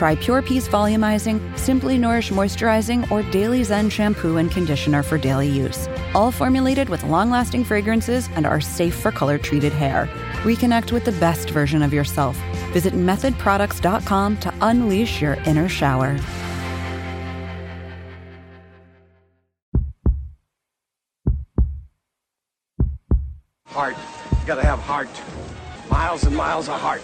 Try Pure Peace Volumizing, Simply Nourish Moisturizing, or Daily Zen Shampoo and Conditioner for daily use. All formulated with long lasting fragrances and are safe for color treated hair. Reconnect with the best version of yourself. Visit methodproducts.com to unleash your inner shower. Heart. You gotta have heart. Miles and miles of heart.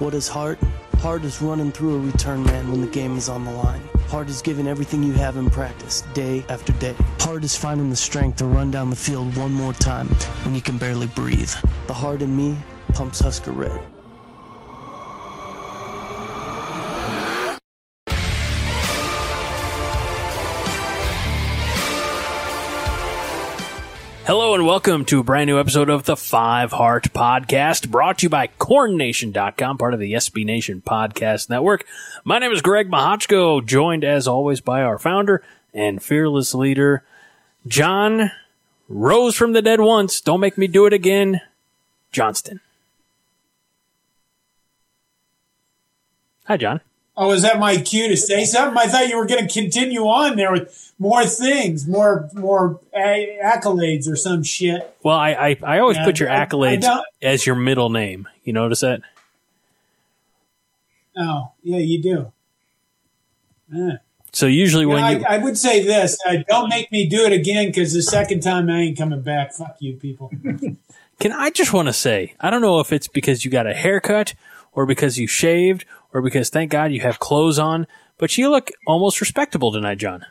What is heart? Heart is running through a return man when the game is on the line. Heart is giving everything you have in practice, day after day. Heart is finding the strength to run down the field one more time when you can barely breathe. The heart in me pumps Husker Red. Hello and welcome to a brand new episode of the Five Heart Podcast, brought to you by CornNation.com, part of the SB Nation Podcast Network. My name is Greg Mahochko, joined as always by our founder and fearless leader, John Rose from the Dead Once. Don't make me do it again, Johnston. Hi, John. Oh, is that my cue to say something? I thought you were going to continue on there with more things, more more a- accolades or some shit. Well, I I, I always Yeah, put your I- I accolades as your middle name. You notice that? Oh, yeah, you do. Yeah. So usually when I, you I would say this: uh, don't make me do it again because the second time I ain't coming back. Fuck you, people. Can I just want to say, I don't know if it's because you got a haircut or because you shaved or because thank God you have clothes on, but you look almost respectable tonight, John.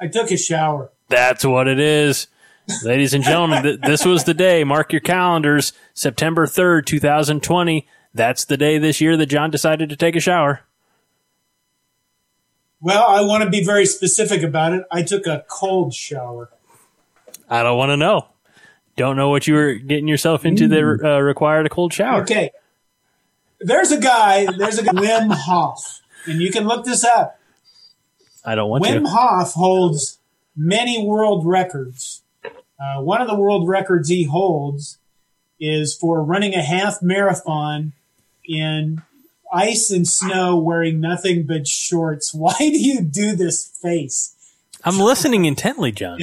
I took a shower. That's what it is. Ladies and gentlemen, th- this was the day. Mark your calendars. September 3rd, 2020. That's the day this year that John decided to take a shower. Well, I want to be very specific about it. I took a cold shower. I don't want to know. Don't know what you were getting yourself into that uh, required a cold shower. Okay. There's a guy. There's a guy, Wim Hof, and you can look this up. I don't want Wim to. Wim Hof holds many world records. Uh, one of the world records he holds is for running a half marathon in ice and snow wearing nothing but shorts. Why do you do this face? I'm listening intently, John.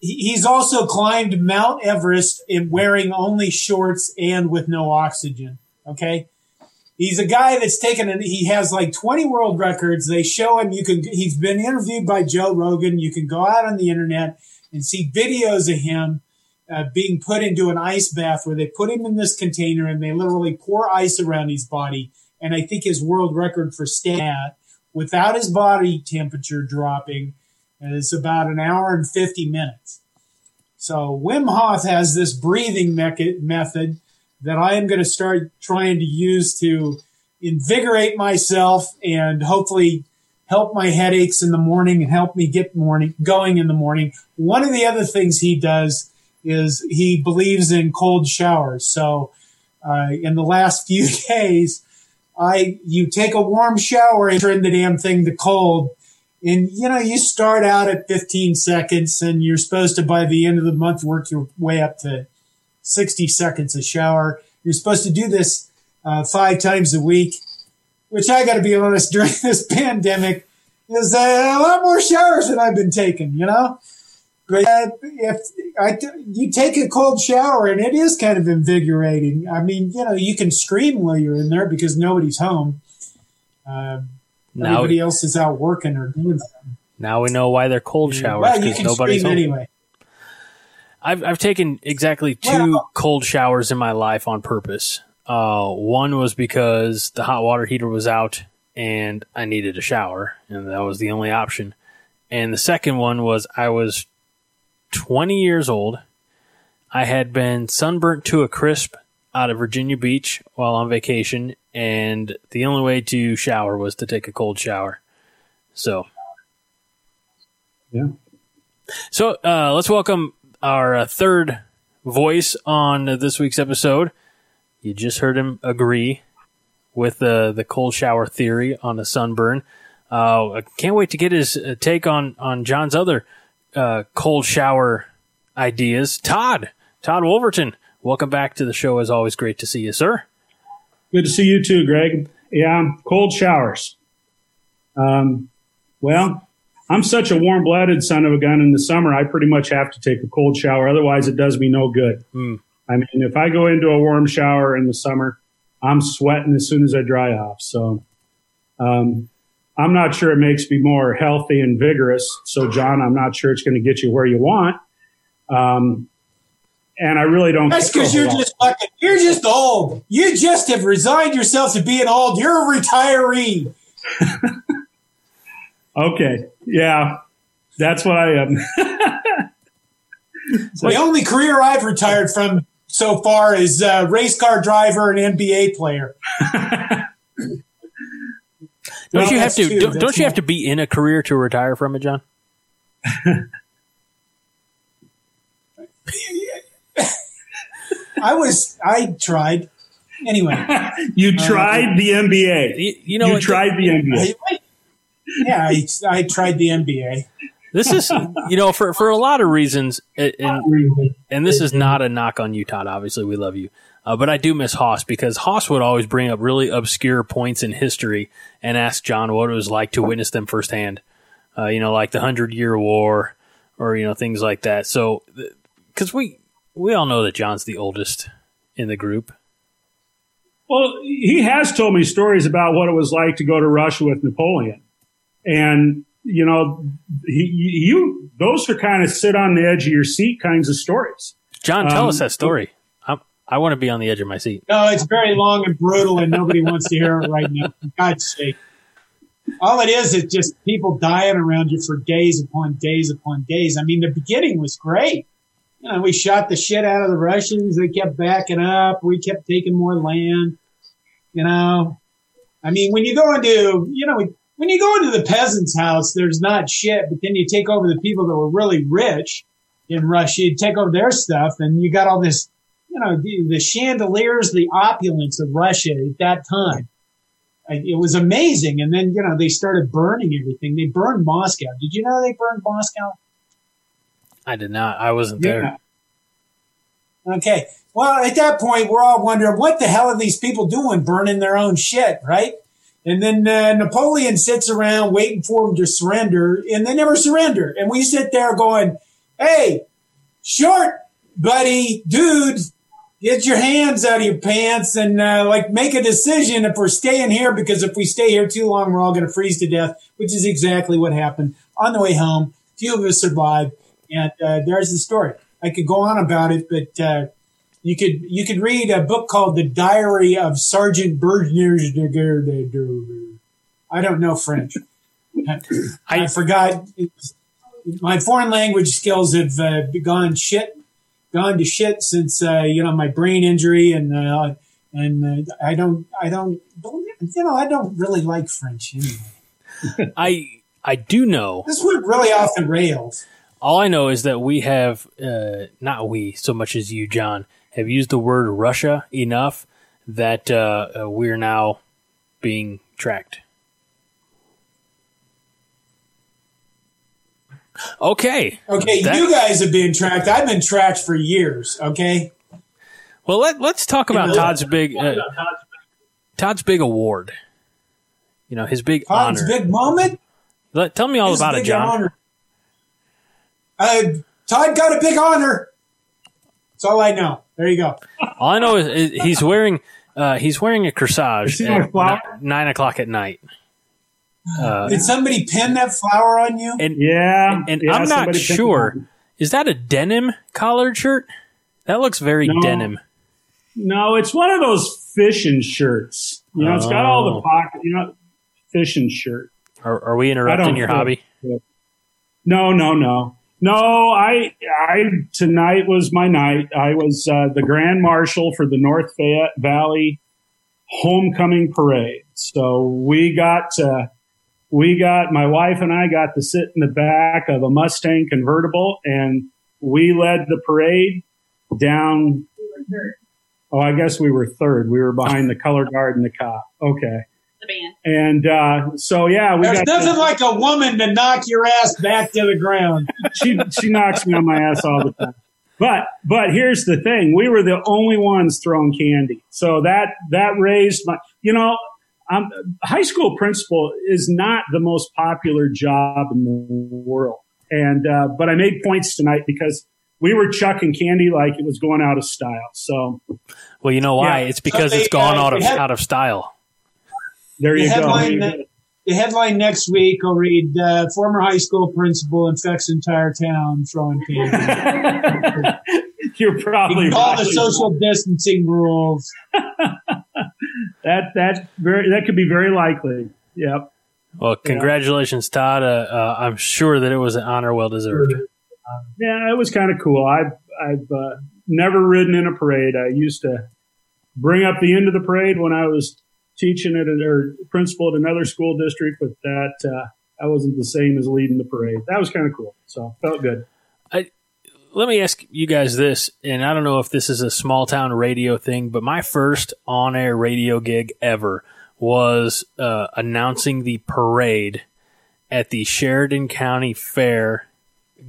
He- He's also climbed Mount Everest in wearing only shorts and with no oxygen. Okay. He's a guy that's taken it. He has like 20 world records. They show him. You can, he's been interviewed by Joe Rogan. You can go out on the internet and see videos of him uh, being put into an ice bath where they put him in this container and they literally pour ice around his body. And I think his world record for stat without his body temperature dropping is about an hour and 50 minutes. So Wim Hof has this breathing method that I am going to start trying to use to invigorate myself and hopefully help my headaches in the morning and help me get morning going in the morning. One of the other things he does is he believes in cold showers. So uh, in the last few days, I you take a warm shower and turn the damn thing to cold. And you know, you start out at 15 seconds and you're supposed to by the end of the month work your way up to 60 seconds a shower. You're supposed to do this uh, five times a week, which I got to be honest, during this pandemic is a lot more showers than I've been taking, you know? But uh, if I, you take a cold shower and it is kind of invigorating. I mean, you know, you can scream while you're in there because nobody's home. Uh, Now, everybody else is out working or doing something. now we know why they're cold showers because can nobody's scream home. anyway. I've I've taken exactly two Well- cold showers in my life on purpose. Uh, one was because the hot water heater was out and I needed a shower, and that was the only option. And the second one was I was 20 years old. I had been sunburnt to a crisp out of Virginia Beach while on vacation, and the only way to shower was to take a cold shower. So, Yeah. so uh, let's welcome our uh, third voice on this week's episode. You just heard him agree with the the cold shower theory on the sunburn. Uh, I can't wait to get his uh, take on on John's other uh, cold shower ideas. Todd, Todd Wolverton, welcome back to the show. As always, great to see you, sir. Good to see you too, Greg. Yeah, cold showers. Um, well, I'm such a warm blooded son of a gun in the summer. I pretty much have to take a cold shower. Otherwise, it does me no good. Mm. I mean, if I go into a warm shower in the summer, I'm sweating as soon as I dry off. So, um, I'm not sure it makes me more healthy and vigorous. So, John, I'm not sure it's going to get you where you want. Um, and I really don't. That's because you're just fucking. You're just old. You just have resigned yourself to being old. You're a retiree. okay. Yeah, that's what I am. the only career I've retired from so far is uh, race car driver and NBA player. don't well, you have to? True. Don't, don't you have to be in a career to retire from it, John? I was. I tried. Anyway, you tried uh, the MBA. You, you know, you tried the NBA. I, yeah, I, I tried the MBA. This is, you know, for, for a lot of reasons, and, and this is not a knock on you, Todd. Obviously, we love you. Uh, but I do miss Haas because Haas would always bring up really obscure points in history and ask John what it was like to witness them firsthand. Uh, you know, like the Hundred Year War or, you know, things like that. So, because we, we all know that John's the oldest in the group. Well, he has told me stories about what it was like to go to Russia with Napoleon. And you know, he, you those are kind of sit on the edge of your seat kinds of stories. John, tell um, us that story. I, I want to be on the edge of my seat. No, it's very long and brutal, and nobody wants to hear it right now. For God's sake. All it is is just people dying around you for days upon days upon days. I mean, the beginning was great. You know, we shot the shit out of the Russians. They kept backing up. We kept taking more land. You know, I mean, when you go into, you know, when you go into the peasant's house, there's not shit, but then you take over the people that were really rich in Russia, you take over their stuff, and you got all this, you know, the, the chandeliers, the opulence of Russia at that time. It was amazing. And then, you know, they started burning everything. They burned Moscow. Did you know they burned Moscow? I did not. I wasn't there. Okay. Well, at that point, we're all wondering what the hell are these people doing burning their own shit, right? And then uh, Napoleon sits around waiting for them to surrender, and they never surrender. And we sit there going, "Hey, short buddy, dude, get your hands out of your pants and uh, like make a decision if we're staying here because if we stay here too long, we're all going to freeze to death." Which is exactly what happened on the way home. Few of us survived, and uh, there's the story. I could go on about it, but uh, you could you could read a book called The Diary of Sergeant Bourgogne's. I don't know French. I, I forgot. My foreign language skills have uh, gone shit, gone to shit since uh, you know my brain injury and uh, and uh, I don't I don't you know I don't really like French anyway. I I do know this went really off the rails. All I know is that we have uh, not we so much as you, John have used the word Russia enough that uh, uh, we're now being tracked. Okay. Okay, that, you guys have been tracked. I've been tracked for years. Okay. Well, let, let's talk about Todd's big uh, Todd's big award. You know his big Todd's honor. big moment. Let, tell me all his about it, John. Honor. Uh, Todd got a big honor. That's all I know. There you go. All I know is, is he's wearing uh, he's wearing a corsage at nine, nine o'clock at night. Uh, Did somebody pin that flower on you? And yeah, and, and yeah, I'm not sure. Is that a denim collared shirt? That looks very no, denim. No, it's one of those fishing shirts. You know, oh. it's got all the oh. pocket. You know, fishing shirt. Are, are we interrupting your hobby? No, no, no. No, I, I tonight was my night. I was uh, the grand marshal for the North Fayette Valley homecoming parade. So we got, uh, we got my wife and I got to sit in the back of a Mustang convertible, and we led the parade down Oh, I guess we were third. We were behind the color guard and the cop. Okay. The band. And uh, so yeah, we There's got nothing like a woman to knock your ass back to the ground. she she knocks me on my ass all the time. But but here's the thing: we were the only ones throwing candy, so that that raised my. You know, um, high school principal is not the most popular job in the world, and uh, but I made points tonight because we were chucking candy like it was going out of style. So Well, you know why? Yeah. It's because So it's they, gone uh, out of had- out of style. There The you go. headline, the headline next week I'll read uh, former high school principal infects entire town throwing candy. You're probably Ignore the social distancing rules. that that very that could be very likely. Yep. Well, congratulations, Todd. Uh, uh, I'm sure that it was an honor well deserved. Yeah, it was kind of cool. I've I've uh, never ridden in a parade. I used to bring up the end of the parade when I was teaching at a, or principal at another school district, but that uh, that wasn't the same as leading the parade. That was kind of cool. So felt good. I, Let me ask you guys this, and I don't know if this is a small town radio thing, but my first on air radio gig ever was uh, announcing the parade at the Sheridan County Fair,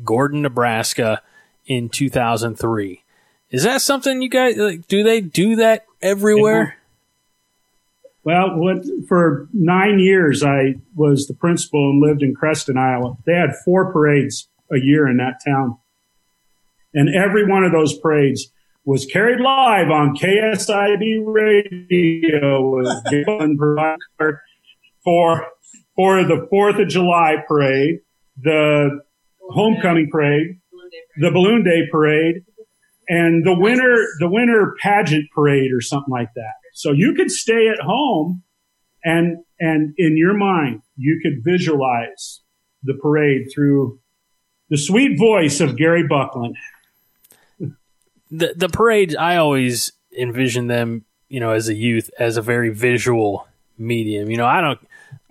Gordon, Nebraska, in 2003. Is that something you guys like? Do they do that everywhere? Well, what for nine years I was the principal and lived in Creston, Iowa. They had four parades a year in that town. And every one of those parades was carried live on KSIB radio for for the Fourth of July parade, the homecoming Parade. the balloon day parade and the winter the winter pageant parade or something like that so you could stay at home and and in your mind you could visualize the parade through the sweet voice of gary buckland the the parades I always envision them, you know, as a youth as a very visual medium. You know, I don't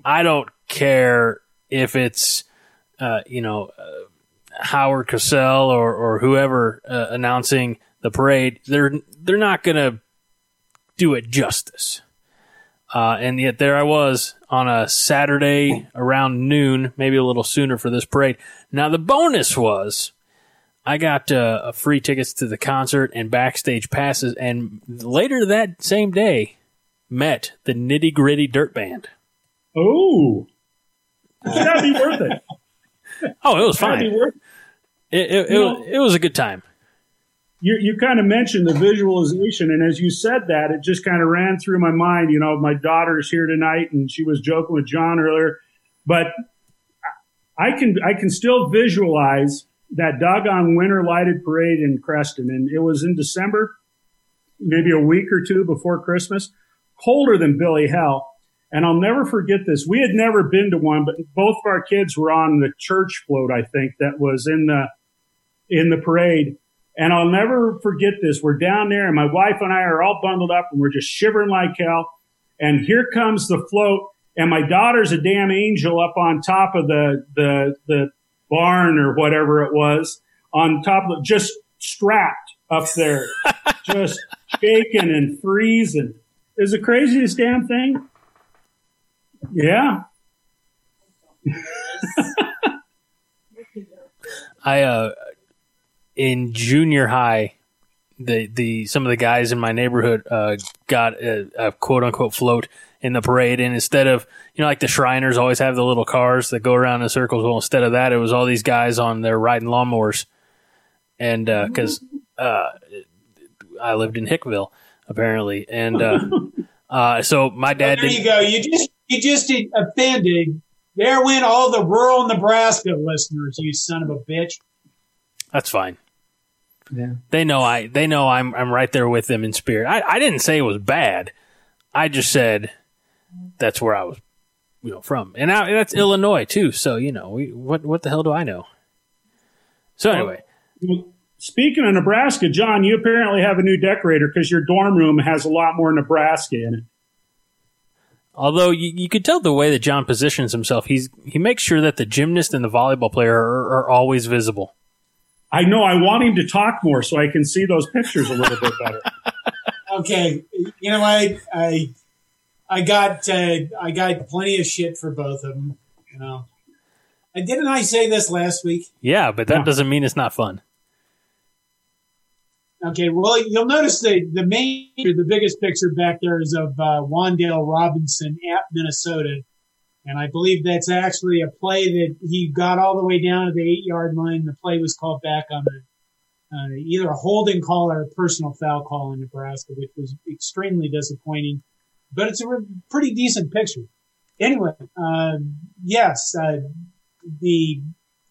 I don't care if it's uh, you know uh, Howard Cosell or or whoever uh, announcing the parade. They're they're not gonna do it justice. Uh, and yet there I was on a Saturday around noon, maybe a little sooner for this parade. Now the bonus was I got uh, free tickets to the concert and backstage passes, and later that same day, met the Nitty Gritty Dirt Band. oh that'd be worth it Oh, it was fine. it It, it, it, You was, know- it was a good time. You, you kind of mentioned the visualization, and as you said that, it just kind of ran through my mind. You know, my daughter's here tonight, and she was joking with John earlier, but I can I can still visualize that doggone winter lighted parade in Creston, and it was in December, maybe a week or two before Christmas, colder than Billy hell. And I'll never forget this. We had never been to one, but both of our kids were on the church float, I think, that was in the in the parade. And I'll never forget this. We're down there and my wife and I are all bundled up and we're just shivering like hell. And here comes the float and my daughter's a damn angel up on top of the, the, the barn or whatever it was on top of just strapped up there, just shaking and freezing. Is the craziest damn thing. Yeah. I uh, in junior high, the the some of the guys in my neighborhood uh, got a, a quote unquote float in the parade, and instead of you know like the Shriners always have the little cars that go around in circles, well instead of that, it was all these guys on their riding lawnmowers, and because uh, I lived in Hickville apparently, and uh, uh, so my dad there you go. You just you just offended. There went all the rural Nebraska listeners. You son of a bitch. That's fine. Yeah. They know I. They know I'm. I'm right there with them in spirit. I, I didn't say it was bad. I just said that's where I was, you know, from, and I, that's Illinois too. So you know, we, what what the hell do I know? So anyway, Speaking of Nebraska, John, you apparently have a new decorator because your dorm room has a lot more Nebraska in it. although you, you could tell the way that John positions himself, he's he makes sure that the gymnast and the volleyball player are, are always visible. I know I want him to talk more so I can see those pictures a little bit better. okay, you know I I I got uh, I got plenty of shit for both of them. You know, and didn't I say this last week? Yeah, but that Yeah. doesn't mean it's not fun. Okay, well you'll notice the the main the biggest picture back there is of uh, Wan'Dale Robinson at Minnesota, and I believe that's actually a play that he got all the way down to the eight yard line. The play was called back on a uh, either a holding call or a personal foul call in Nebraska, which was extremely disappointing. But it's a re- pretty decent picture. Anyway, uh, yes, uh, the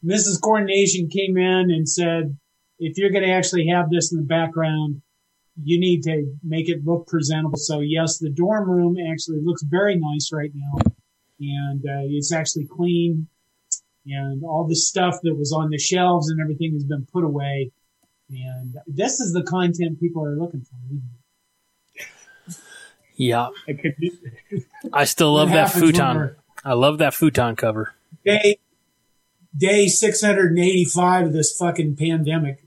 Mrs. Coordination came in and said, if you're going to actually have this in the background, you need to make it look presentable. So yes, the dorm room actually looks very nice right now, and uh, it's actually clean, and all the stuff that was on the shelves and everything has been put away. And this is the content people are looking for. isn't it? Yeah, I could do, I still love that futon. I love that futon cover. Day day 685 of this fucking pandemic.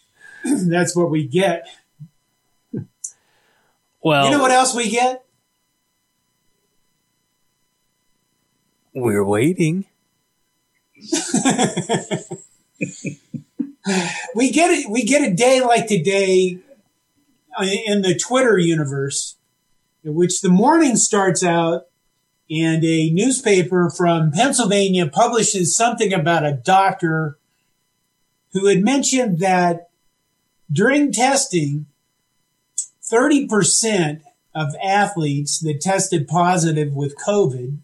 That's what we get. Well, You know what else we get? We're waiting. we get it. We get a day like today in the Twitter universe, in which the morning starts out, and a newspaper from Pennsylvania publishes something about a doctor who had mentioned that during testing, thirty percent of athletes that tested positive with COVID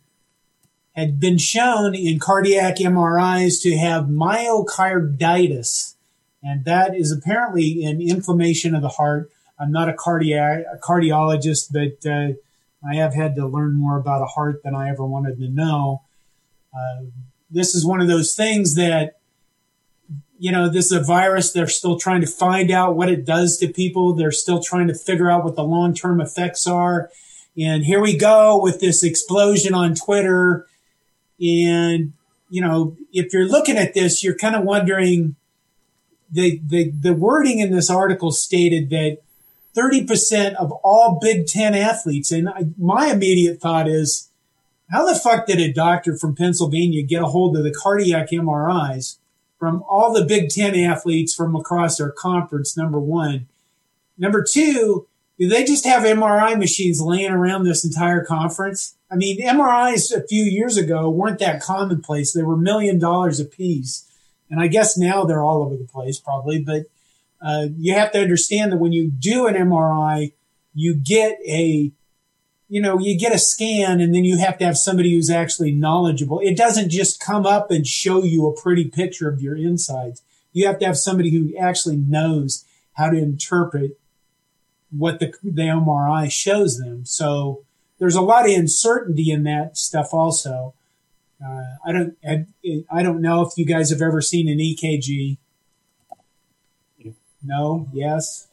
had been shown in cardiac MRIs to have myocarditis. And that is apparently an inflammation of the heart. I'm not a cardiac a cardiologist, but uh, I have had to learn more about a heart than I ever wanted to know. Uh, this is one of those things that, you know, this is a virus. They're still trying to find out what it does to people. They're still trying to figure out what the long term effects are. And here we go with this explosion on Twitter. And, you know, if you're looking at this, you're kind of wondering the, the, the wording in this article stated that 30% of all Big Ten athletes, and I, my immediate thought is, how the fuck did a doctor from Pennsylvania get a hold of the cardiac MRIs from all the Big Ten athletes from across their conference? Number one. Number two, do they just have MRI machines laying around this entire conference? I mean, MRIs a few years ago weren't that commonplace. They were million dollars a piece. And I guess now they're all over the place, probably. But uh, you have to understand that when you do an MRI, you get a, you know, you get a scan and then you have to have somebody who's actually knowledgeable. It doesn't just come up and show you a pretty picture of your insides. You have to have somebody who actually knows how to interpret what the, the MRI shows them. So there's a lot of uncertainty in that stuff also. Uh, I don't, I, I don't know if you guys have ever seen an EKG. No, yes.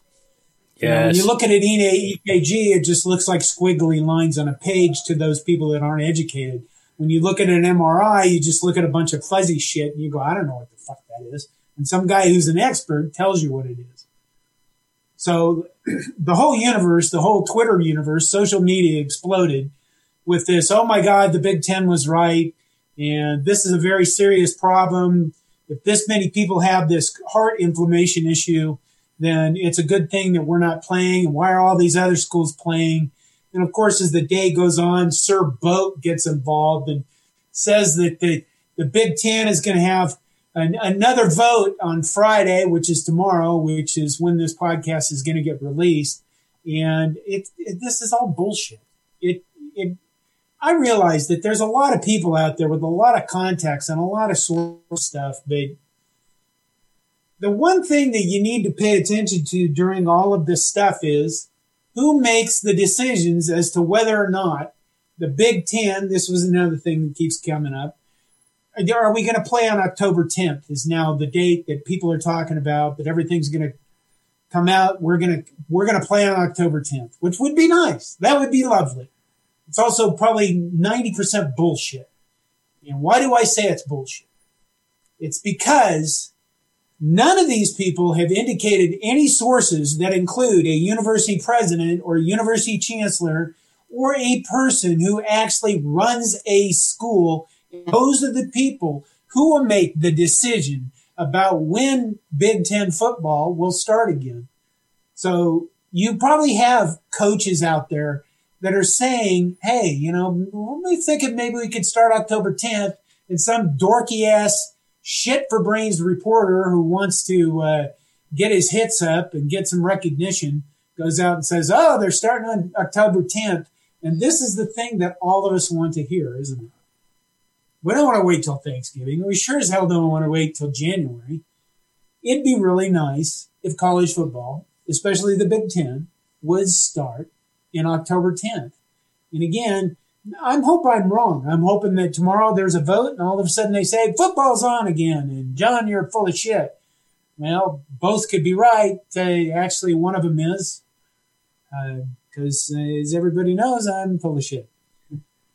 You know, when you look at an EKG, it just looks like squiggly lines on a page to those people that aren't educated. When you look at an MRI, you just look at a bunch of fuzzy shit and you go, I don't know what the fuck that is. And some guy who's an expert tells you what it is. So the whole universe, the whole Twitter universe, social media exploded with this. Oh my God, the Big Ten was right. And this is a very serious problem. If this many people have this heart inflammation issue, then it's a good thing that we're not playing. And why are all these other schools playing? And of course, as the day goes on, Sir Boat gets involved and says that the, the Big Ten is going to have an, another vote on Friday, which is tomorrow, which is when this podcast is going to get released. And it, it this is all bullshit. It, it, I realize that there's a lot of people out there with a lot of contacts and a lot of source stuff, but the one thing that you need to pay attention to during all of this stuff is who makes the decisions as to whether or not the Big Ten, this was another thing that keeps coming up. Are we going to play on October 10th? Is now the date that people are talking about, that everything's going to come out. We're going to, we're going to play on October 10th, which would be nice. That would be lovely. It's also probably 90% bullshit. And why do I say it's bullshit? It's because None of these people have indicated any sources that include a university president or university chancellor or a person who actually runs a school. Those are the people who will make the decision about when Big Ten football will start again. So you probably have coaches out there that are saying, hey, you know, we're thinking maybe we could start October 10th and some dorky ass shit for brains reporter who wants to uh, get his hits up and get some recognition goes out and says, oh, they're starting on October 10th. And this is the thing that all of us want to hear, isn't it? We don't want to wait till Thanksgiving. We sure as hell don't want to wait till January. It'd be really nice if college football, especially the Big Ten, would start in October 10th. And again, I'm hope I'm wrong. I'm hoping that tomorrow there's a vote and all of a sudden they say football's on again and John, you're full of shit. Well, both could be right. Actually, one of them is because, uh, uh, as everybody knows, I'm full of shit.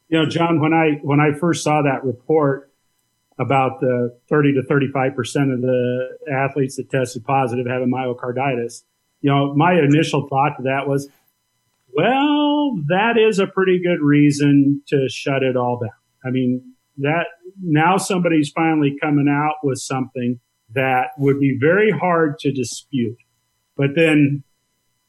You know, John, when I when I first saw that report about the 30 to 35 percent of the athletes that tested positive having myocarditis, you know, my initial thought to that was, well, that is a pretty good reason to shut it all down. I mean, that now somebody's finally coming out with something that would be very hard to dispute. But then,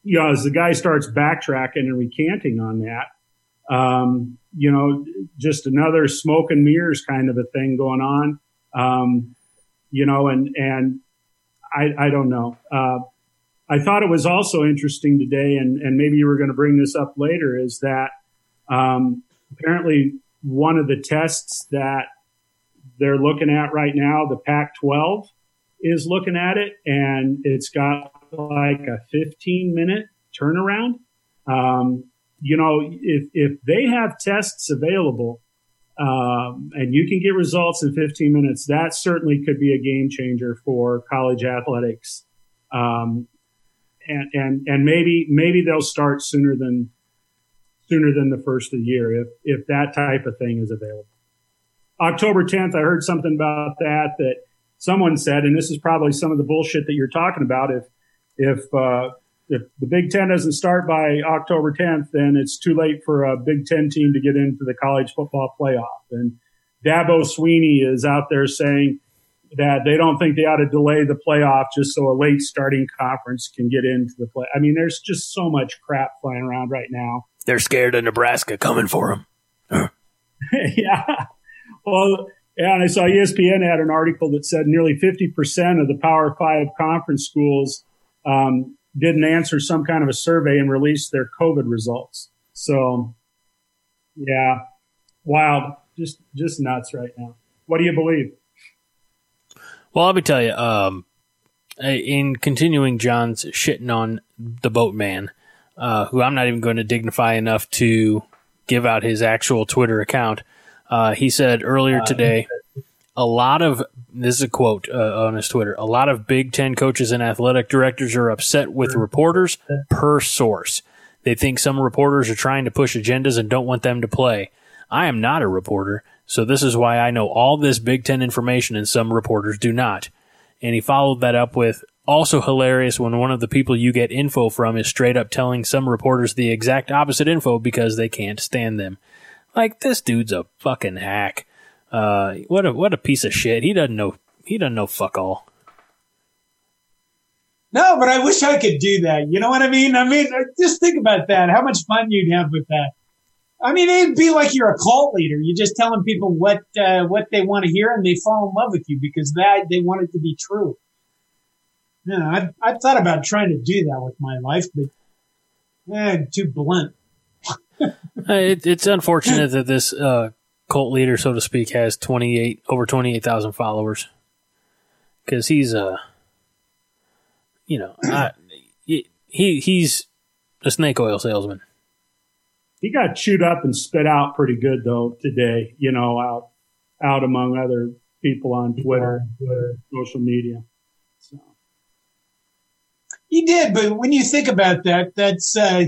you know, as the guy starts backtracking and recanting on that, um, you know, just another smoke and mirrors kind of a thing going on. Um, you know, and, and I, I don't know. Uh, I thought it was also interesting today, and, and maybe you were going to bring this up later, is that um, apparently one of the tests that they're looking at right now, the Pac 12 is looking at it, and it's got like a 15 minute turnaround. Um, you know, if, if they have tests available um, and you can get results in 15 minutes, that certainly could be a game changer for college athletics. Um, and and and maybe maybe they'll start sooner than sooner than the first of the year if if that type of thing is available. October 10th, I heard something about that that someone said, and this is probably some of the bullshit that you're talking about. If if uh, if the Big Ten doesn't start by October 10th, then it's too late for a Big Ten team to get into the college football playoff. And Dabo Swinney is out there saying that they don't think they ought to delay the playoff just so a late starting conference can get into the play. I mean, there's just so much crap flying around right now. They're scared of Nebraska coming for them. yeah. Well, yeah, and I saw ESPN had an article that said nearly 50% of the Power Five conference schools um, didn't answer some kind of a survey and release their COVID results. So, yeah, wild, just just nuts right now. What do you believe? Well, let me tell you, um, in continuing John's shitting on the boatman, uh, who I'm not even going to dignify enough to give out his actual Twitter account, uh, he said earlier uh, today, a lot of this is a quote uh, on his Twitter. A lot of Big Ten coaches and athletic directors are upset with reporters per source. They think some reporters are trying to push agendas and don't want them to play. I am not a reporter. So this is why I know all this Big Ten information and some reporters do not. And he followed that up with also hilarious when one of the people you get info from is straight up telling some reporters the exact opposite info because they can't stand them. Like this dude's a fucking hack. Uh, what a what a piece of shit. He doesn't know he doesn't know fuck all. No, but I wish I could do that. You know what I mean? I mean, just think about that. How much fun you'd have with that. I mean, it'd be like you're a cult leader. You're just telling people what uh, what they want to hear, and they fall in love with you because that they want it to be true. Yeah, I've, I've thought about trying to do that with my life, but eh, too blunt. it, it's unfortunate that this uh, cult leader, so to speak, has twenty eight over twenty eight thousand followers because he's a, uh, you know, I, he he's a snake oil salesman he got chewed up and spit out pretty good though today. You know, out out among other people on Twitter, Twitter social media. So. He did, but when you think about that, that's uh,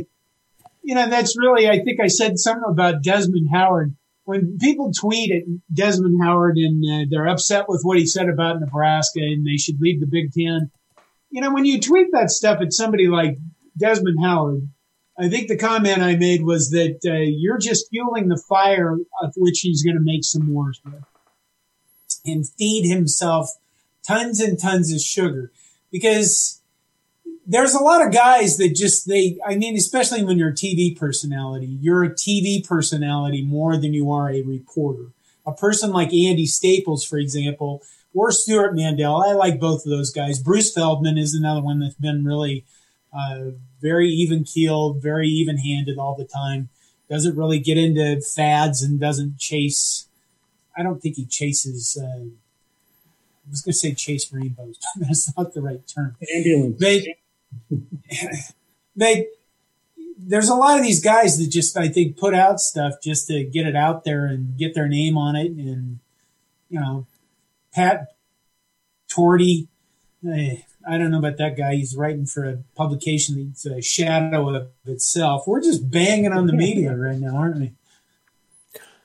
you know that's really I think I said something about Desmond Howard. When people tweet at Desmond Howard and uh, they're upset with what he said about Nebraska and they should leave the Big Ten, you know, when you tweet that stuff at somebody like Desmond Howard, I think the comment I made was that uh, you're just fueling the fire of which he's going to make some wars with and feed himself tons and tons of sugar. Because there's a lot of guys that just they i mean especially when you're a tv personality you're a tv personality more than you are a reporter a person like andy staples for example or stewart mandel i like both of those guys bruce feldman is another one that's been really uh, very even keeled very even handed all the time doesn't really get into fads and doesn't chase i don't think he chases uh, I was going to say chase rainbows, but that's not the right term. Ambulance. They, they, there's a lot of these guys that just, I think, put out stuff just to get it out there and get their name on it. And, you know, Pat Forde, eh, I don't know about that guy. He's writing for a publication that's a shadow of itself. We're just banging on the media right now, aren't we?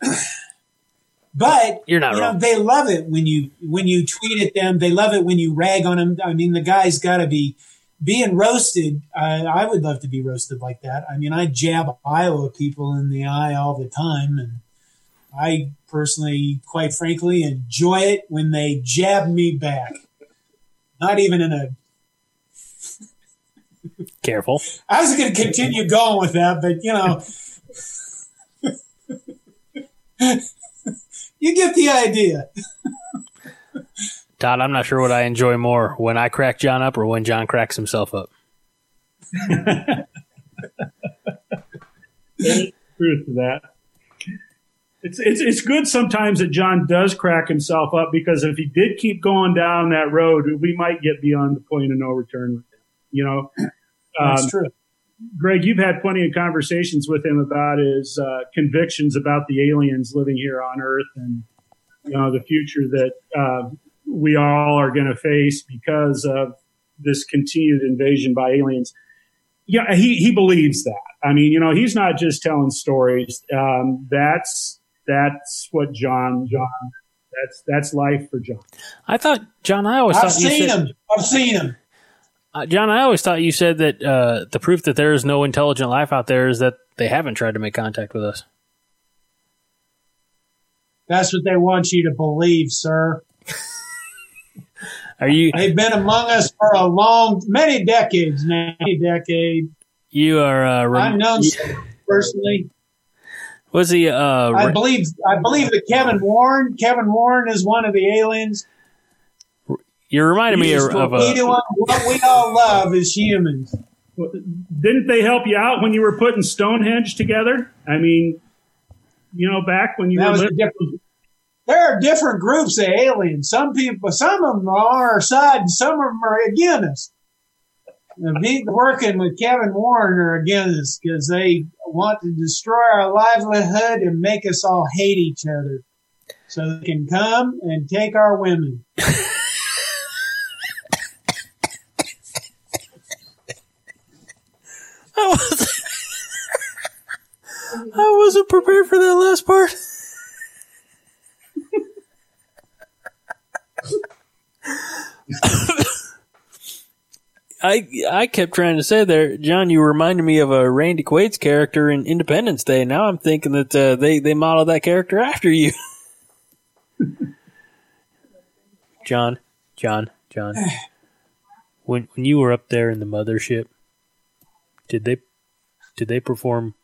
But You're not you wrong. know, they love it when you when you tweet at them. They love it when you rag on them. I mean, the guy's got to be being roasted. I, I would love to be roasted like that. I mean, I jab Iowa people in the eye all the time, and I personally, quite frankly, enjoy it when they jab me back. Not even in a. Careful. I was going to continue going with that, but you know. you get the idea. Todd, I'm not sure what I enjoy more when I crack John up or when John cracks himself up. truth to that. It's, it's it's good sometimes that John does crack himself up because if he did keep going down that road, we might get beyond the point of no return with him. You know, That's Um, true. Greg, you've had plenty of conversations with him about his uh, convictions about the aliens living here on Earth and you know the future that uh, we all are going to face because of this continued invasion by aliens. Yeah, he he believes that. I mean, you know, he's not just telling stories. Um, that's that's what John John. That's that's life for John. I thought, John, I always I've thought you seen said, him. I've seen him. Uh, John, I always thought you said that uh, the proof that there is no intelligent life out there is that they haven't tried to make contact with us. That's what they want you to believe, sir. Are you They've been among us for a long, many decades now. Many decade. you are uh, rem- I've known some personally. was he uh, I believe. I believe that Kevin Warren. Kevin Warren is one of the aliens. you reminded me of, of what a. What we all love is humans. Didn't they help you out when you were putting Stonehenge together? I mean, you know, back when you That were was a living. There are different groups of aliens. Some people, some of them are on our side, and some of them are against us. And people working with Kevin Warren are against us because they want to destroy our livelihood and make us all hate each other, so they can come and take our women. I wasn't prepared for that last part. I I kept trying to say there, John. You reminded me of a Randy Quaid's character in Independence Day. Now I'm thinking that uh, they they modeled that character after you. John, John, John. When when you were up there in the mothership, did they did they perform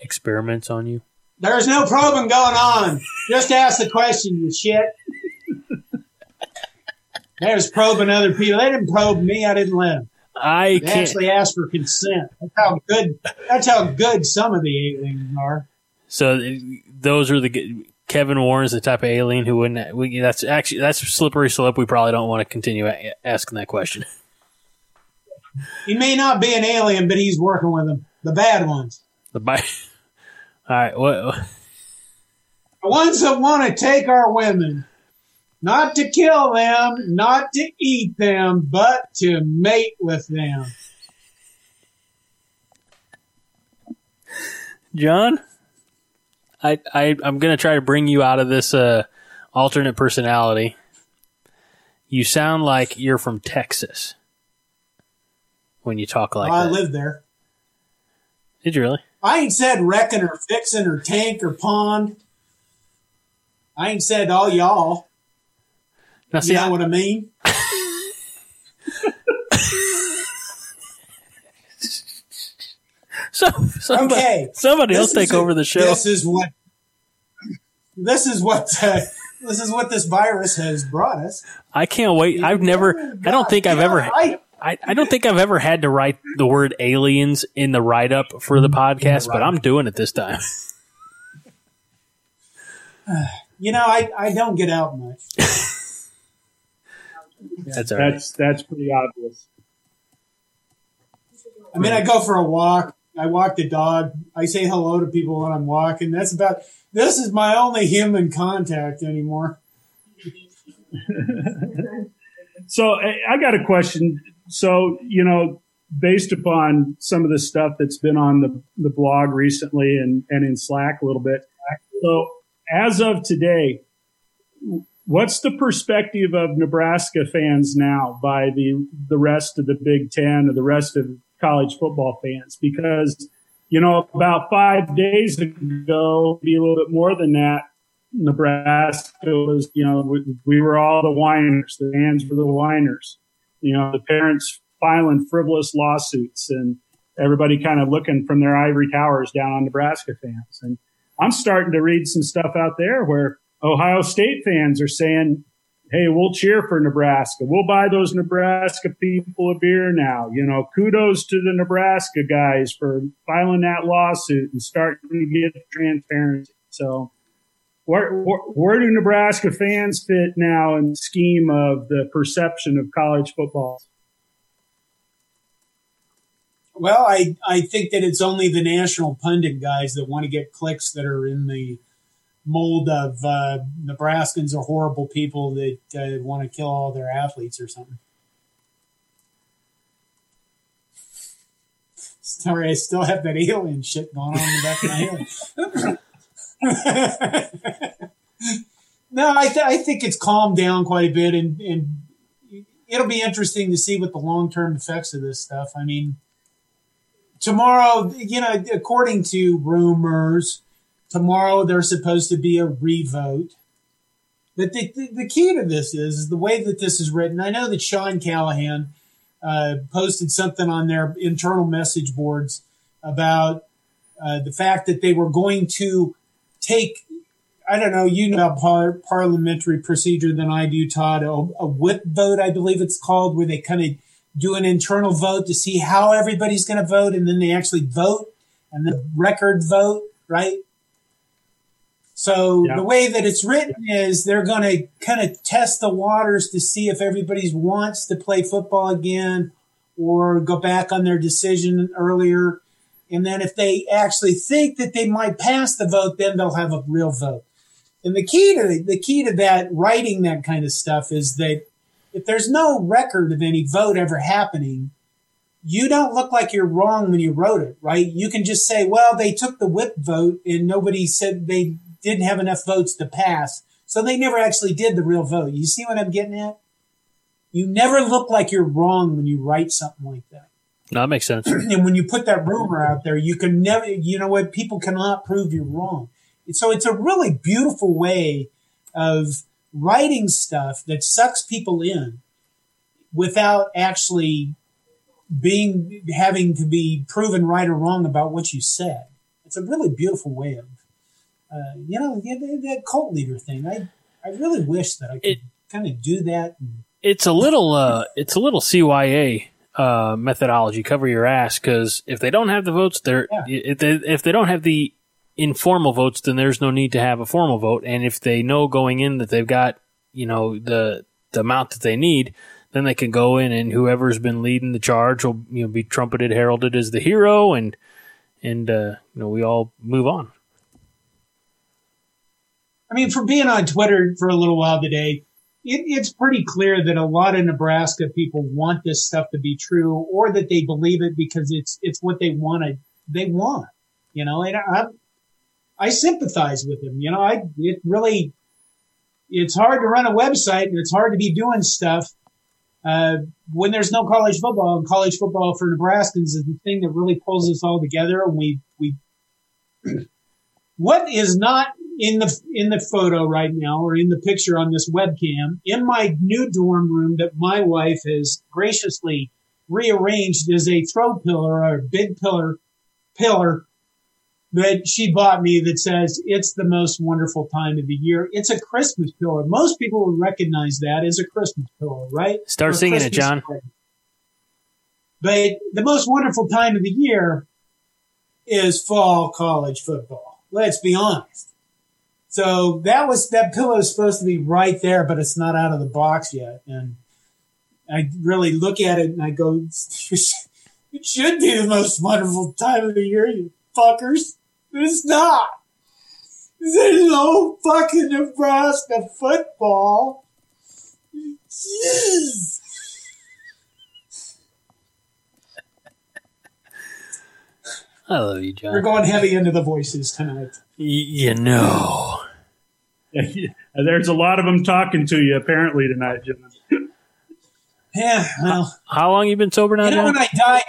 experiments on you? There's no probing going on. Just ask the question, you shit. They was probing other people. They didn't probe me. I didn't let them. I They can't. actually asked for consent. That's how good. That's how good some of the aliens are. So those are the Kevin Warren's the type of alien who wouldn't. We, that's actually that's a slippery slope. We probably don't want to continue a- asking that question. He may not be an alien, but he's working with them. The bad ones. The bad. All right. What? The ones that want to take our women. Not to kill them, not to eat them, but to mate with them. John, I, I I'm gonna try to bring you out of this uh, alternate personality. You sound like you're from Texas when you talk like I that. I live there. Did you really? I ain't said wrecking or fixing or tank or pond. I ain't said all y'all. Now, see, You know I- what I mean? so, somebody, Okay. somebody else take a- over the show. This is what. This is what. Uh, this is what this virus has brought us. I can't wait. I've never. I don't think I've ever. I, I, I don't think I've ever had to write the word aliens in the write up for the podcast, but I'm doing it this time. you know, I, I don't get out much. That's all right. That's that's pretty obvious. I mean, I go for a walk. I walk the dog. I say hello to people when I'm walking. That's about. This is my only human contact anymore. So I I got a question. So you know, based upon some of the stuff that's been on the the blog recently and and in Slack a little bit. So as of today, what's the perspective of Nebraska fans now by the the rest of the Big Ten or the rest of college football fans? Because you know, about five days ago, maybe a little bit more than that, Nebraska was, you know, we, we were all the whiners. The fans were the whiners. You know, the parents filing frivolous lawsuits and everybody kind of looking from their ivory towers down on Nebraska fans. And I'm starting to read some stuff out there where Ohio State fans are saying, Hey, we'll cheer for Nebraska. We'll buy those Nebraska people a beer now. You know, kudos to the Nebraska guys for filing that lawsuit and starting to get transparency. So, where, where, where do Nebraska fans fit now in the scheme of the perception of college football? Well, I, I think that it's only the national pundit guys that want to get clicks that are in the mold of uh, Nebraskans are horrible people that uh, want to kill all their athletes or something. Sorry, I still have that alien shit going on in the back of my head. no, I, th- I think it's calmed down quite a bit, and, and it'll be interesting to see what the long term effects of this stuff. I mean, tomorrow, you know, according to rumors, tomorrow there's supposed to be a revote. But the, the, the key to this is, is the way that this is written. I know that Sean Callahan uh, posted something on their internal message boards about uh, the fact that they were going to take, I don't know, you know par- parliamentary procedure than I do, Todd, a, a whip vote, I believe it's called, where they kind of do an internal vote to see how everybody's going to vote, and then they actually vote and the record vote, right? So Yeah. the way that it's written is they're going to kind of test the waters to see if everybody wants to play football again or go back on their decision earlier. And then if they actually think that they might pass the vote, then they'll have a real vote. And the key to the key to that writing that kind of stuff is that if there's no record of any vote ever happening, you don't look like you're wrong when you wrote it, right? You can just say, well, they took the whip vote and nobody said they didn't have enough votes to pass. So they never actually did the real vote. You see what I'm getting at? You never look like you're wrong when you write something like that. No, that makes sense. And when you put that rumor out there, you can never, you know what? People cannot prove you're wrong. So it's a really beautiful way of writing stuff that sucks people in without actually being having to be proven right or wrong about what you said. It's a really beautiful way of, uh, you know, that cult leader thing. I I really wish that I could kind of do that. And, It's a little, uh, it's a little CYA uh, methodology. Cover your ass because if they don't have the votes, they're Yeah. if they if they don't have the informal votes, then there's no need to have a formal vote. And if they know going in that they've got you know the the amount that they need, then they can go in and whoever's been leading the charge will you know be trumpeted, heralded as the hero, and and uh, you know we all move on. I mean, from being on Twitter for a little while today, it, it's pretty clear that a lot of Nebraska people want this stuff to be true, or that they believe it because it's it's what they want to they want. You know, and I, I sympathize with them. You know, I it really it's hard to run a website and it's hard to be doing stuff uh, when there's no college football. And college football for Nebraskans is the thing that really pulls us all together. And we we what is not in the in the photo right now or in the picture on this webcam in my new dorm room that my wife has graciously rearranged is a throw pillar or a big pillar pillar that she bought me that says it's the most wonderful time of the year. It's a Christmas pillow. Most people would recognize that as a Christmas pillow, right? Start singing it, John. But the most wonderful time of the year is fall college football. Let's be honest. So that was that pillow is supposed to be right there, but it's not out of the box yet. And I really look at it and I go, it should be the most wonderful time of the year, you fuckers. It's not. There's no fucking Nebraska football. Jeez. I love you, John. We're going heavy into the voices tonight. Y- you know. There's a lot of them talking to you apparently tonight, John. Yeah, well, How long you been sober now, you know John? when I died,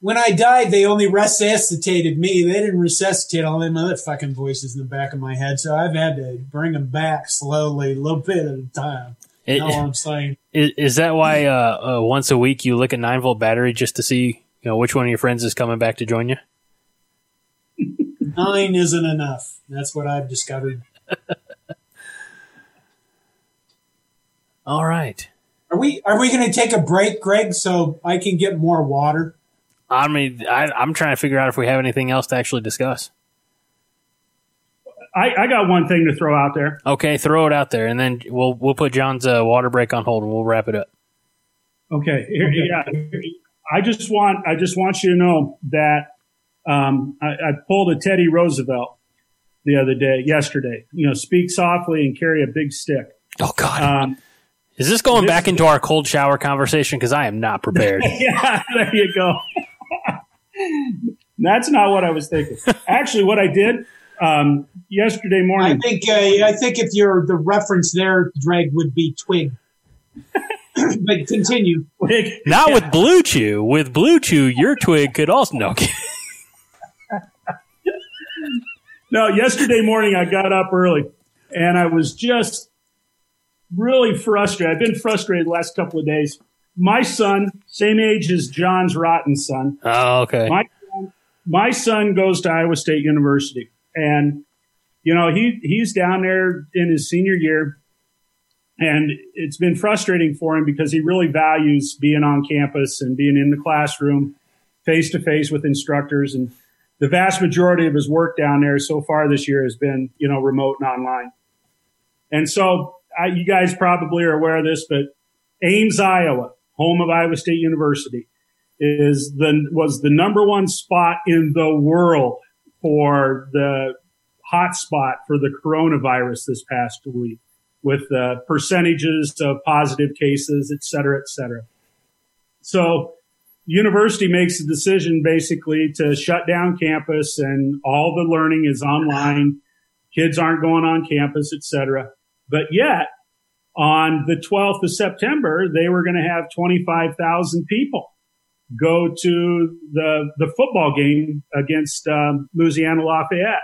when I died, they only resuscitated me. They didn't resuscitate all them other fucking voices in the back of my head. So I've had to bring them back slowly, a little bit at a time. It- you know what I'm saying? Is, is that why uh, uh, once a week you look at nine volt battery just to see you know which one of your friends is coming back to join you? Nine isn't enough. That's what I've discovered. All right. Are we are we going to take a break, Greg, so I can get more water? I mean, I, I'm trying to figure out if we have anything else to actually discuss. I, I got one thing to throw out there. Okay, throw it out there, and then we'll we'll put John's uh, water break on hold, and we'll wrap it up. Okay. Here, Yeah. I just want I just want you to know that um, I, I pulled a Teddy Roosevelt the other day, yesterday. You know, speak softly and carry a big stick. Oh God, Um, is this going this- back into our cold shower conversation? Because I am not prepared. yeah, there you go. That's not what I was thinking. Actually, what I did um, yesterday I morning. think uh, I think if you're the reference there, Greg would be Twig. but continue. not with BlueChew. With BlueChew, your twig could also no. No, yesterday morning I got up early and I was just really frustrated. I've been frustrated the last couple of days. My son, same age as John's rotten son, Oh, okay. my son, my son goes to Iowa State University, and you know he he's down there in his senior year, and it's been frustrating for him because he really values being on campus and being in the classroom, face to face with instructors, and the vast majority of his work down there so far this year has been you know remote and online, and so I, you guys probably are aware of this, but Ames, Iowa, home of Iowa State University is the was the number one spot in the world for the hot spot for the coronavirus this past week with the percentages of positive cases, et cetera, et cetera. So university makes a decision basically to shut down campus and all the learning is online. Kids aren't going on campus, etc. But yet on the 12th of September, they were going to have 25,000 people go to the the football game against um, Louisiana Lafayette.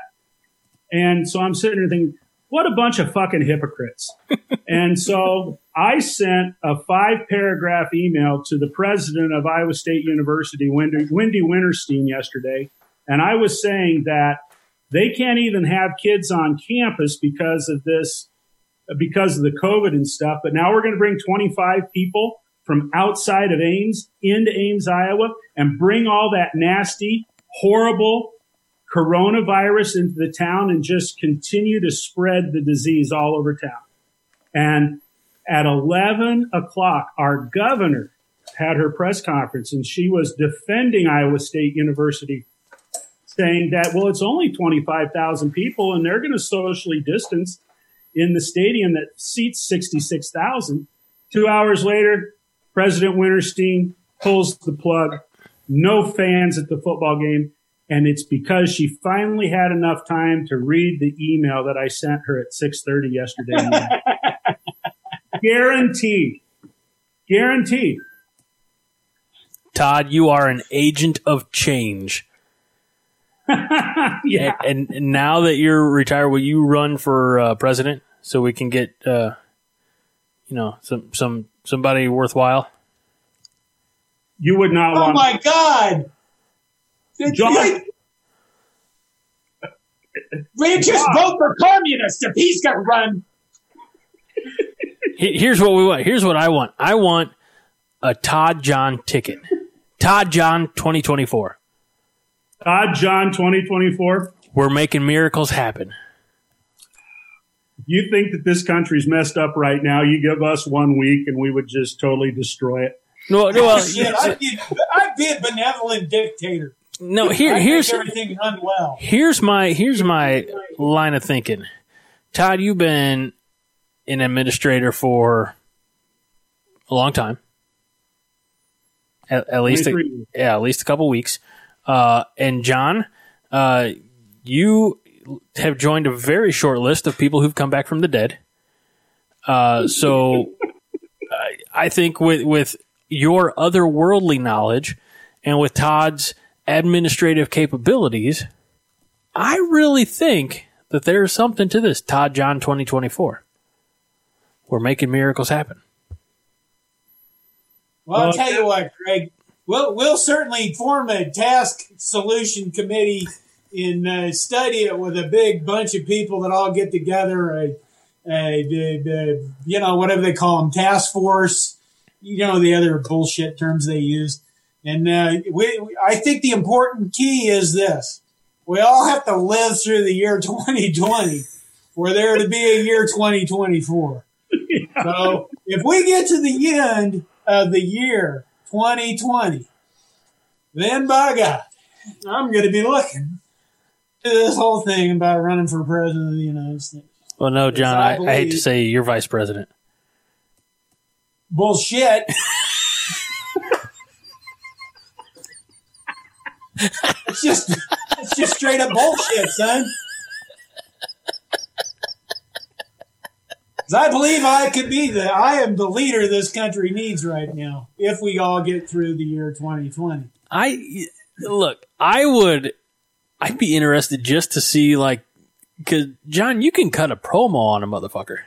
And so I'm sitting there thinking, what a bunch of fucking hypocrites. and so I sent a five paragraph email to the president of Iowa State University, Wendy, Wendy Wintersteen, yesterday. And I was saying that they can't even have kids on campus because of this, because of the COVID and stuff. But now we're going to bring 25 people from outside of Ames into Ames, Iowa, and bring all that nasty, horrible coronavirus into the town and just continue to spread the disease all over town. And at 11 o'clock, our governor had her press conference and she was defending Iowa State University, saying that, well, it's only 25,000 people and they're going to socially distance in the stadium that seats 66,000. Two hours later, President Wintersteen pulls the plug. No fans at the football game. And it's because she finally had enough time to read the email that I sent her at 6:30 yesterday. Guaranteed. Guaranteed. Todd, you are an agent of change. yeah. And, and now that you're retired, will you run for uh, president so we can get, uh, you know, some some somebody worthwhile? You would not Oh want. my God! Did- John- did- We just vote for communists if he's going to run. Here's what we want. Here's what I want. I want a Todd John ticket. Todd John 2024. Todd John 2024. We're making miracles happen. You think that this country's messed up right now? You give us one week and we would just totally destroy it. No, no, well, Shit, I'd be, I'd be a benevolent dictator. No. Here, here's everything run well. here's my here's my line of thinking. Todd, you've been an administrator for a long time. At, at least, a, yeah, at least a couple weeks. Uh, and John, uh, you have joined a very short list of people who've come back from the dead. Uh, so I, I think with with your otherworldly knowledge and with Todd's administrative capabilities, I really think that there's something to this Todd John 2024. We're making miracles happen. Well, I'll tell you what, Craig. We'll, we'll certainly form a task solution committee and uh, study it with a big bunch of people that all get together. A, a, the- the- you know, whatever they call them, task force. You know the other bullshit terms they use. And uh, we, we- I think the important key is this: we all have to live through the year 2020 for there to be a year 2024. So if we get to the end of the year 2020, then by God, I'm going to be looking to this whole thing about running for president of the United States. Well, no, John, I I, I hate to believe- say you're vice president. Bullshit. it's just, it's just straight up bullshit, son. I believe I could be the, I am the leader this country needs right now if we all get through the year 2020. I look, I would, I'd be interested just to see like, because John, you can cut a promo on a motherfucker.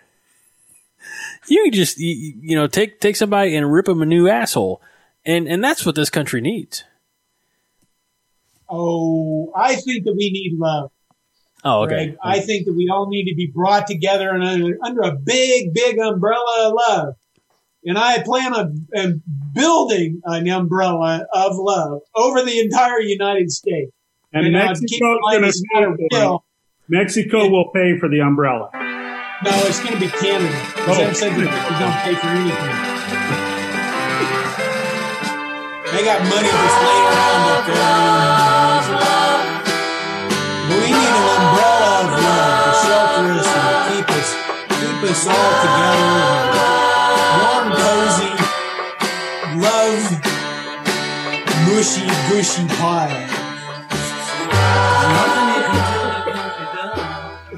You can just, you, you know, take take somebody and rip him a new asshole, and and that's what this country needs. Oh, I think that we need love. Oh, okay. Greg. I think that we all need to be brought together and under, under a big, big umbrella of love. And I plan on, on building an umbrella of love over the entire United States. And uh, Mexico's keep in mind going to it's not a bill. Mexico will pay for the umbrella. No, it's going to be Canada. Because Oh. I've said that we don't pay for anything. They got money just laying around up there. But we need an umbrella of love to shelter us and keep us, keep us all together. Warm, cozy, love, mushy, gushy pile.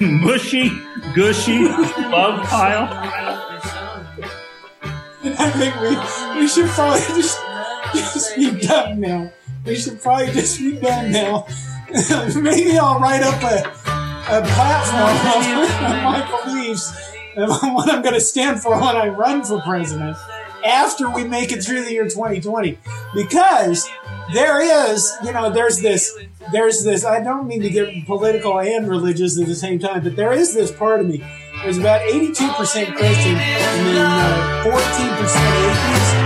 Mushy, gushy, love pile. I think we, we should probably just, just be done now. We should probably just be done now. Maybe I'll write up a, a platform of my beliefs and what I'm going to stand for when I run for president after we make it through the year 2020. Because there is, you know, there's this, there's this, I don't mean to get political and religious at the same time, but there is this part of me. There's about 82% Christian and then uh, 14% atheist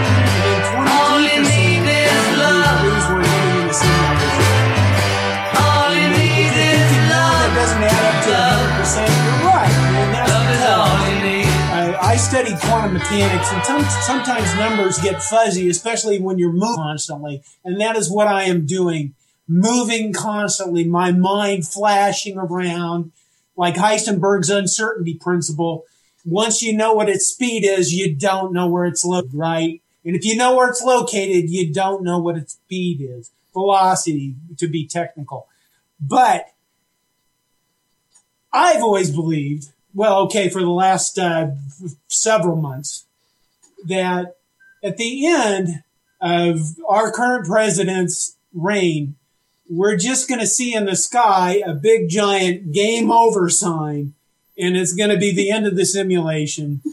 I, studied quantum mechanics, and some, sometimes numbers get fuzzy, especially when you're moving constantly. And that is what I am doing moving constantly, my mind flashing around like Heisenberg's uncertainty principle. Once you know what its speed is, you don't know where it's located, right? And if you know where it's located, you don't know what its speed is. velocity to be technical. But I've always believed, well, okay, for the last uh, several months, that at the end of our current president's reign, we're just going to see in the sky a big giant game over sign, and it's going to be the end of the simulation.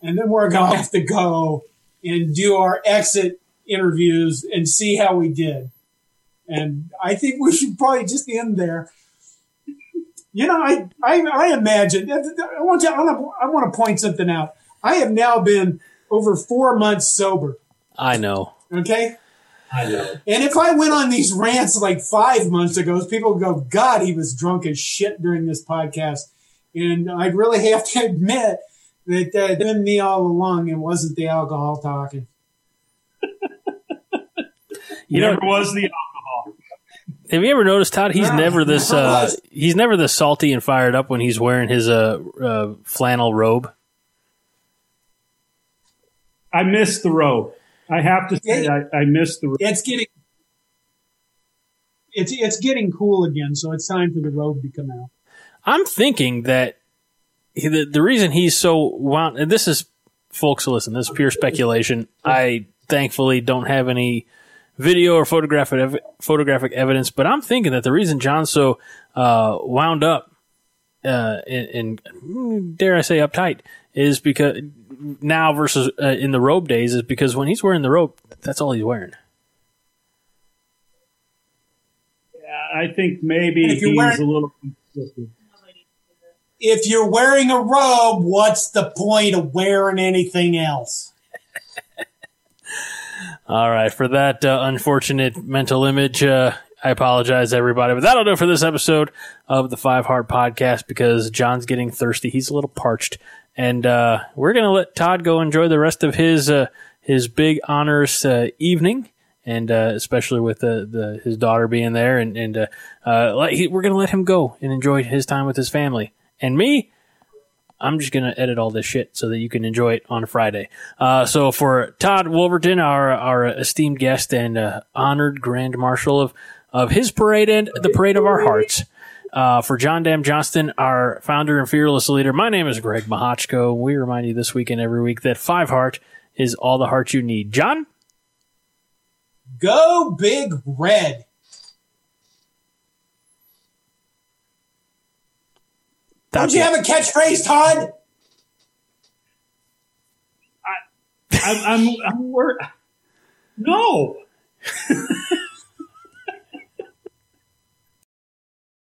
And then we're going to have to go and do our exit interviews and see how we did. And I think we should probably just end there. You know, I, I, I imagine, I want to, I want to, I want to point something out. I have now been over four months sober. I know. Okay. I know. And if I went on these rants like five months ago, people would go, God, he was drunk as shit during this podcast. And I'd really have to admit that uh, been me all along. It wasn't the alcohol talking. You know, Never was the alcohol. Have you ever noticed Todd? He's No, never this. never Uh, he's never this salty and fired up when he's wearing his uh, uh, flannel robe. I missed the robe. I have to say, I, I missed the robe. It's getting it's it's getting cool again, so it's time for the robe to come out. I'm thinking that he, the, the reason he's so wound, and this is, folks, listen, this is pure speculation. I thankfully don't have any video or photographic ev- photographic evidence, but I'm thinking that the reason John's so uh, wound up uh, and, and dare I say uptight is because now versus uh, in the robe days is because when he's wearing the robe, that's all he's wearing. I think maybe he's wearing- a little. If you're wearing a robe, what's the point of wearing anything else? All right, for that uh, unfortunate mental image, uh, I apologize, everybody. But that'll do for this episode of the Five Heart Podcast because John's getting thirsty. He's a little parched, and uh, we're gonna let Todd go enjoy the rest of his uh, his big honors uh, evening, and uh, especially with the, the his daughter being there, and and uh, uh, he, we're gonna let him go and enjoy his time with his family. And me, I'm just gonna edit all this shit so that you can enjoy it on a Friday. Uh, so for Todd Wolverton, our our esteemed guest and uh, honored Grand Marshal of of his parade and the parade of our hearts. Uh, for John Dam Johnston, our founder and fearless leader, my name is Greg Mahochko. We remind you this week and every week that Five Heart is all the heart you need. John, Go big red. Don't you have a catchphrase, Todd? I'm, I'm, I'm wor- No.